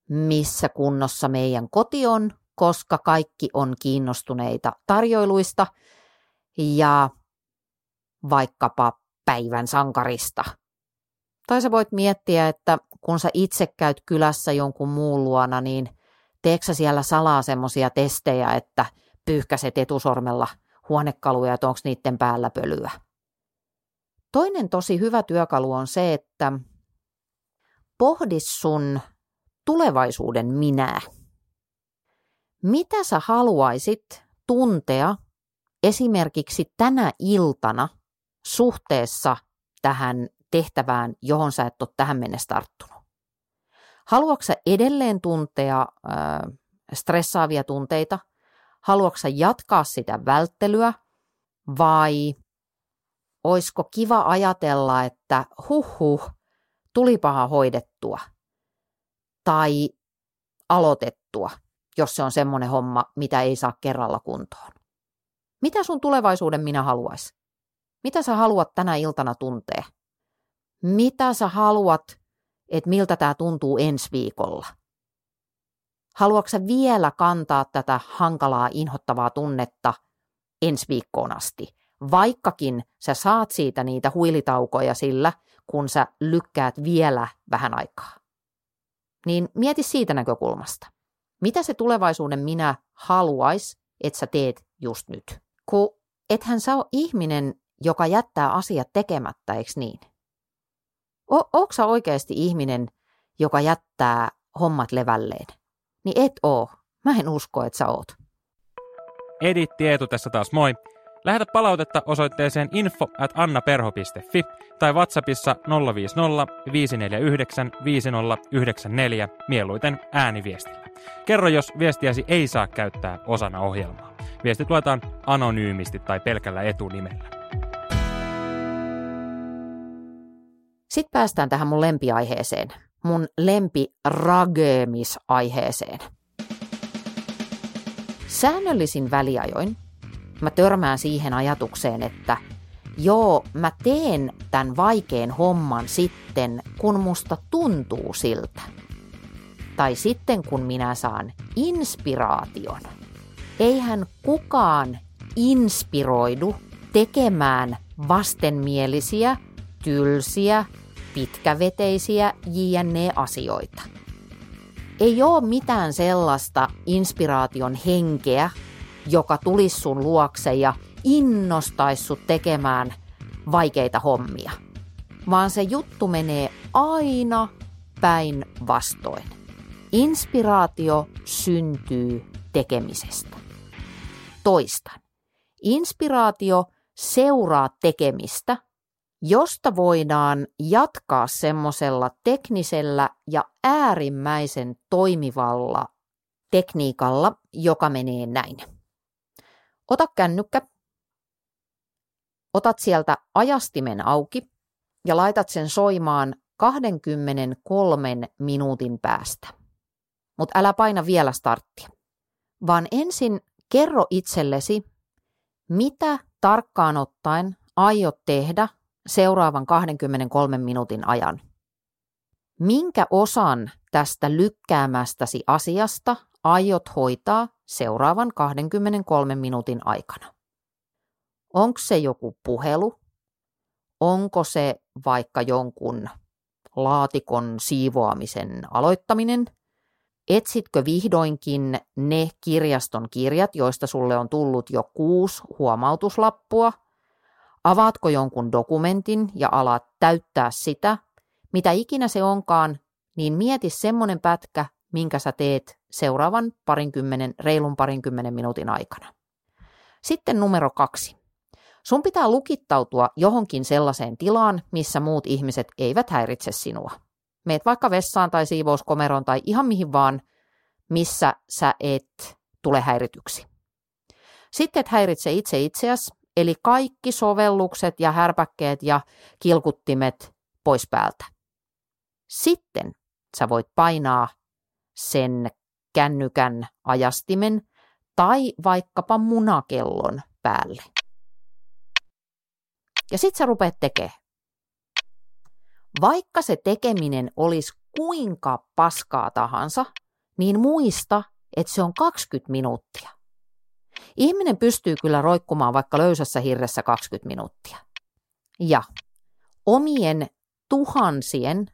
missä kunnossa meidän koti on, koska kaikki on kiinnostuneita tarjoiluista ja vaikkapa päivän sankarista. Tai sä voit miettiä, että kun sä itse käyt kylässä jonkun muun luona, niin teeksä siellä salaa semmoisia testejä, että pyyhkäset etusormella huonekaluja, että onko niiden päällä pölyä. Toinen tosi hyvä työkalu on se, että pohdi sun tulevaisuuden minää. Mitä sä haluaisit tuntea esimerkiksi tänä iltana suhteessa tähän tehtävään, johon sä et ole tähän mennessä tarttunut? Haluatko edelleen tuntea äh, stressaavia tunteita? Haluatko jatkaa sitä välttelyä vai oisko kiva ajatella, että huh huh, tulipaha hoidettua tai aloitettua, jos se on semmoinen homma, mitä ei saa kerralla kuntoon. Mitä sun tulevaisuuden minä haluais? Mitä sä haluat tänä iltana tuntea? Mitä sä haluat, että miltä tämä tuntuu ensi viikolla? Haluatko sä vielä kantaa tätä hankalaa, inhottavaa tunnetta ensi viikkoon asti? Vaikkakin sä saat siitä niitä huilitaukoja sillä, kun sä lykkäät vielä vähän aikaa. Niin mieti siitä näkökulmasta. Mitä se tulevaisuuden minä haluais, että sä teet just nyt? Kun ethän sä ole ihminen, joka jättää asiat tekemättä, eikö niin? O- Onko sä oikeasti ihminen, joka jättää hommat levälleen? Niin et oo. Mä en usko, että sä oot. Edit Tietu tässä taas moi. Lähetä palautetta osoitteeseen info at annaperho.fi tai WhatsAppissa 050 549 5094 mieluiten ääniviestillä. Kerro, jos viestiäsi ei saa käyttää osana ohjelmaa. Viestit luetaan anonyymisti tai pelkällä etunimellä. Sitten päästään tähän mun lempiaiheeseen, mun lempi rageemisaiheeseen. Säännöllisin väliajoin mä törmään siihen ajatukseen, että joo, mä teen tämän vaikean homman sitten, kun musta tuntuu siltä. Tai sitten kun minä saan inspiraation. Eihän kukaan inspiroidu tekemään vastenmielisiä, tylsiä, pitkäveteisiä JNE-asioita. Ei ole mitään sellaista inspiraation henkeä, joka tulisi sun luokse ja innostaisi sut tekemään vaikeita hommia. Vaan se juttu menee aina päin vastoin. Inspiraatio syntyy tekemisestä. Toistan. Inspiraatio seuraa tekemistä, josta voidaan jatkaa semmoisella teknisellä ja äärimmäisen toimivalla tekniikalla, joka menee näin. Ota kännykkä, otat sieltä ajastimen auki ja laitat sen soimaan 23 minuutin päästä. Mutta älä paina vielä starttia, vaan ensin kerro itsellesi, mitä tarkkaan ottaen aiot tehdä seuraavan 23 minuutin ajan. Minkä osan tästä lykkäämästäsi asiasta aiot hoitaa seuraavan 23 minuutin aikana? Onko se joku puhelu? Onko se vaikka jonkun laatikon siivoamisen aloittaminen? Etsitkö vihdoinkin ne kirjaston kirjat, joista sulle on tullut jo kuusi huomautuslappua? Avaatko jonkun dokumentin ja alat täyttää sitä? Mitä ikinä se onkaan, niin mieti semmoinen pätkä, minkä sä teet seuraavan parinkymmenen, reilun parinkymmenen minuutin aikana. Sitten numero kaksi. Sun pitää lukittautua johonkin sellaiseen tilaan, missä muut ihmiset eivät häiritse sinua. Meet vaikka vessaan tai siivouskomeroon tai ihan mihin vaan, missä sä et tule häirityksi. Sitten et häiritse itse itseäsi, eli kaikki sovellukset ja härpäkkeet ja kilkuttimet pois päältä. Sitten sä voit painaa sen kännykän ajastimen tai vaikkapa munakellon päälle. Ja sit sä rupeat tekemään. Vaikka se tekeminen olisi kuinka paskaa tahansa, niin muista, että se on 20 minuuttia. Ihminen pystyy kyllä roikkumaan vaikka löysässä hirressä 20 minuuttia. Ja omien tuhansien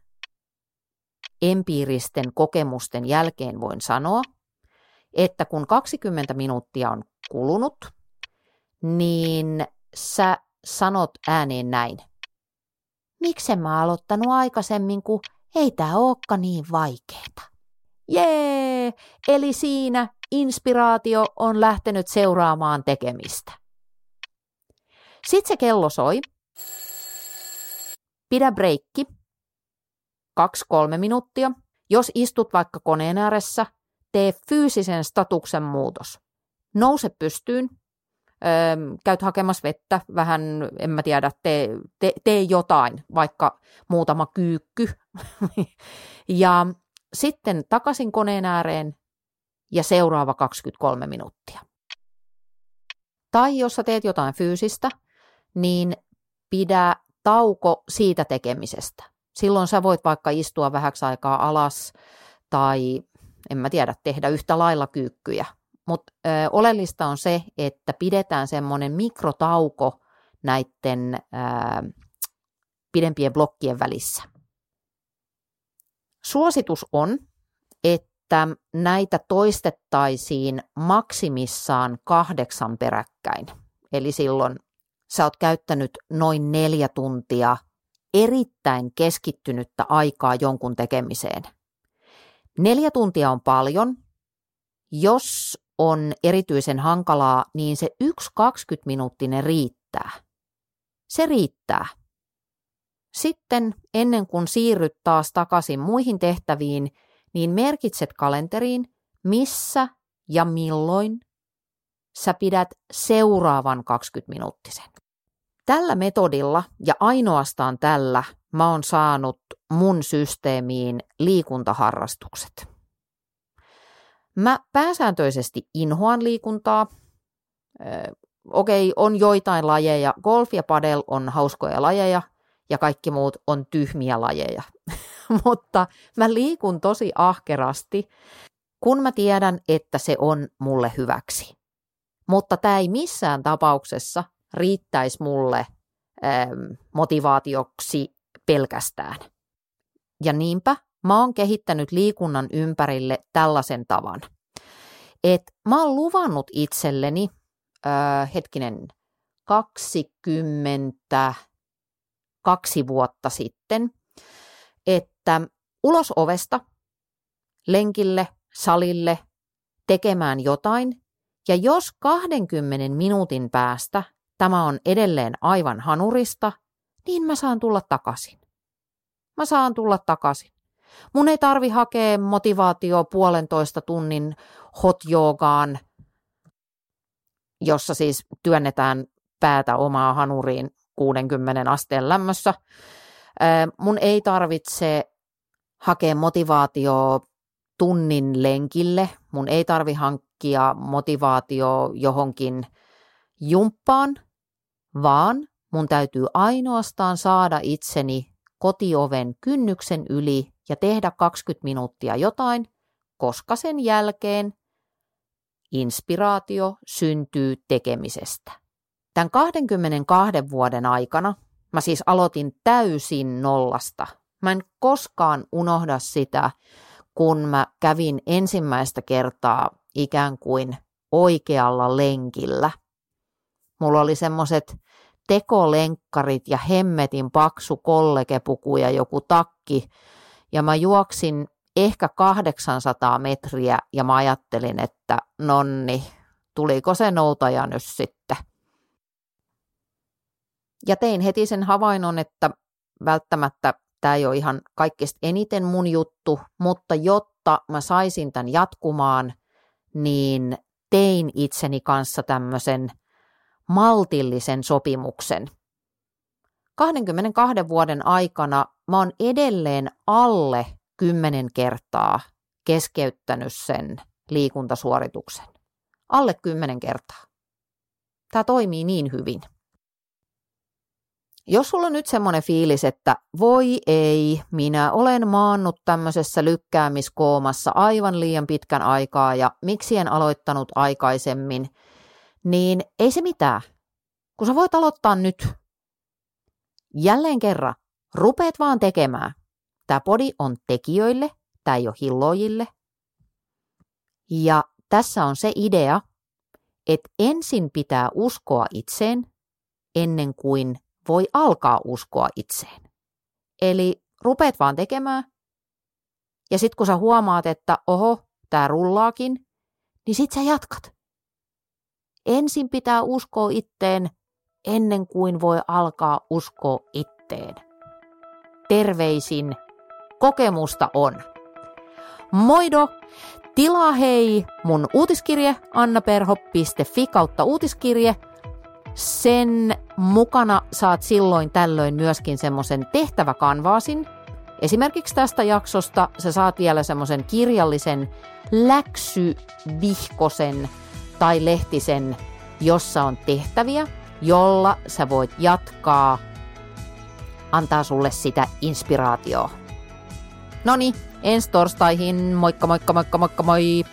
empiiristen kokemusten jälkeen voin sanoa, että kun 20 minuuttia on kulunut, niin sä sanot ääneen näin. Miksen mä aloittanut aikaisemmin, kun ei tää olekaan niin vaikeeta. Jee! Eli siinä inspiraatio on lähtenyt seuraamaan tekemistä. Sitten se kello soi. Pidä breikki. Kaksi-kolme minuuttia. Jos istut vaikka koneen ääressä, tee fyysisen statuksen muutos. Nouse pystyyn, öö, käyt hakemassa vettä, vähän, en mä tiedä, tee, te, tee jotain, vaikka muutama kyykky. [LAUGHS] ja sitten takaisin koneen ääreen ja seuraava 23 minuuttia. Tai jos sä teet jotain fyysistä, niin pidä tauko siitä tekemisestä. Silloin sä voit vaikka istua vähäksi aikaa alas tai en mä tiedä, tehdä yhtä lailla kyykkyjä. Mutta oleellista on se, että pidetään semmoinen mikrotauko näiden pidempien blokkien välissä. Suositus on, että näitä toistettaisiin maksimissaan kahdeksan peräkkäin. Eli silloin sä oot käyttänyt noin neljä tuntia erittäin keskittynyttä aikaa jonkun tekemiseen. Neljä tuntia on paljon. Jos on erityisen hankalaa, niin se yksi 20 minuuttinen riittää. Se riittää. Sitten ennen kuin siirryt taas takaisin muihin tehtäviin, niin merkitset kalenteriin, missä ja milloin sä pidät seuraavan 20 minuuttisen. Tällä metodilla ja ainoastaan tällä mä oon saanut mun systeemiin liikuntaharrastukset. Mä pääsääntöisesti inhoan liikuntaa. Okei, on joitain lajeja. Golf ja padel on hauskoja lajeja ja kaikki muut on tyhmiä lajeja. [LAUGHS] Mutta mä liikun tosi ahkerasti, kun mä tiedän, että se on mulle hyväksi. Mutta tämä ei missään tapauksessa riittäisi mulle ähm, motivaatioksi pelkästään. Ja niinpä mä oon kehittänyt liikunnan ympärille tällaisen tavan. että mä oon luvannut itselleni, äh, hetkinen, 22 vuotta sitten, että ulos ovesta, lenkille, salille, tekemään jotain, ja jos 20 minuutin päästä tämä on edelleen aivan hanurista, niin mä saan tulla takaisin. Mä saan tulla takaisin. Mun ei tarvi hakea motivaatio puolentoista tunnin hot joogaan, jossa siis työnnetään päätä omaa hanuriin 60 asteen lämmössä. Mun ei tarvitse hakea motivaatio tunnin lenkille, mun ei tarvi hankkia motivaatio johonkin jumppaan, vaan mun täytyy ainoastaan saada itseni kotioven kynnyksen yli ja tehdä 20 minuuttia jotain, koska sen jälkeen inspiraatio syntyy tekemisestä. Tämän 22 vuoden aikana mä siis aloitin täysin nollasta. Mä en koskaan unohda sitä, kun mä kävin ensimmäistä kertaa ikään kuin oikealla lenkillä. Mulla oli semmoset tekolenkkarit ja hemmetin paksu kollegepuku ja joku takki. Ja mä juoksin ehkä 800 metriä ja mä ajattelin, että nonni, tuliko se noutaja nyt sitten. Ja tein heti sen havainnon, että välttämättä tämä ei ole ihan kaikista eniten mun juttu, mutta jotta mä saisin tämän jatkumaan, niin tein itseni kanssa tämmöisen maltillisen sopimuksen. 22 vuoden aikana mä oon edelleen alle 10 kertaa keskeyttänyt sen liikuntasuorituksen. Alle 10 kertaa. Tämä toimii niin hyvin. Jos sulla on nyt semmoinen fiilis, että voi ei, minä olen maannut tämmöisessä lykkäämiskoomassa aivan liian pitkän aikaa ja miksi en aloittanut aikaisemmin, niin ei se mitään, kun sä voit aloittaa nyt. Jälleen kerran, rupeet vaan tekemään. Tämä podi on tekijöille, tämä ei ole hillojille. Ja tässä on se idea, että ensin pitää uskoa itseen ennen kuin voi alkaa uskoa itseen. Eli rupeat vaan tekemään, ja sitten kun sä huomaat, että oho, tämä rullaakin, niin sit sä jatkat. Ensin pitää uskoa itteen ennen kuin voi alkaa uskoa itteen. Terveisin, kokemusta on. Moido! Tilaa hei mun uutiskirje annaperho.fi kautta uutiskirje – sen mukana saat silloin tällöin myöskin semmoisen tehtäväkanvaasin. Esimerkiksi tästä jaksosta sä saat vielä semmoisen kirjallisen läksyvihkosen tai lehtisen, jossa on tehtäviä, jolla sä voit jatkaa, antaa sulle sitä inspiraatioa. Noni, ensi torstaihin, moikka moikka moikka moikka moi!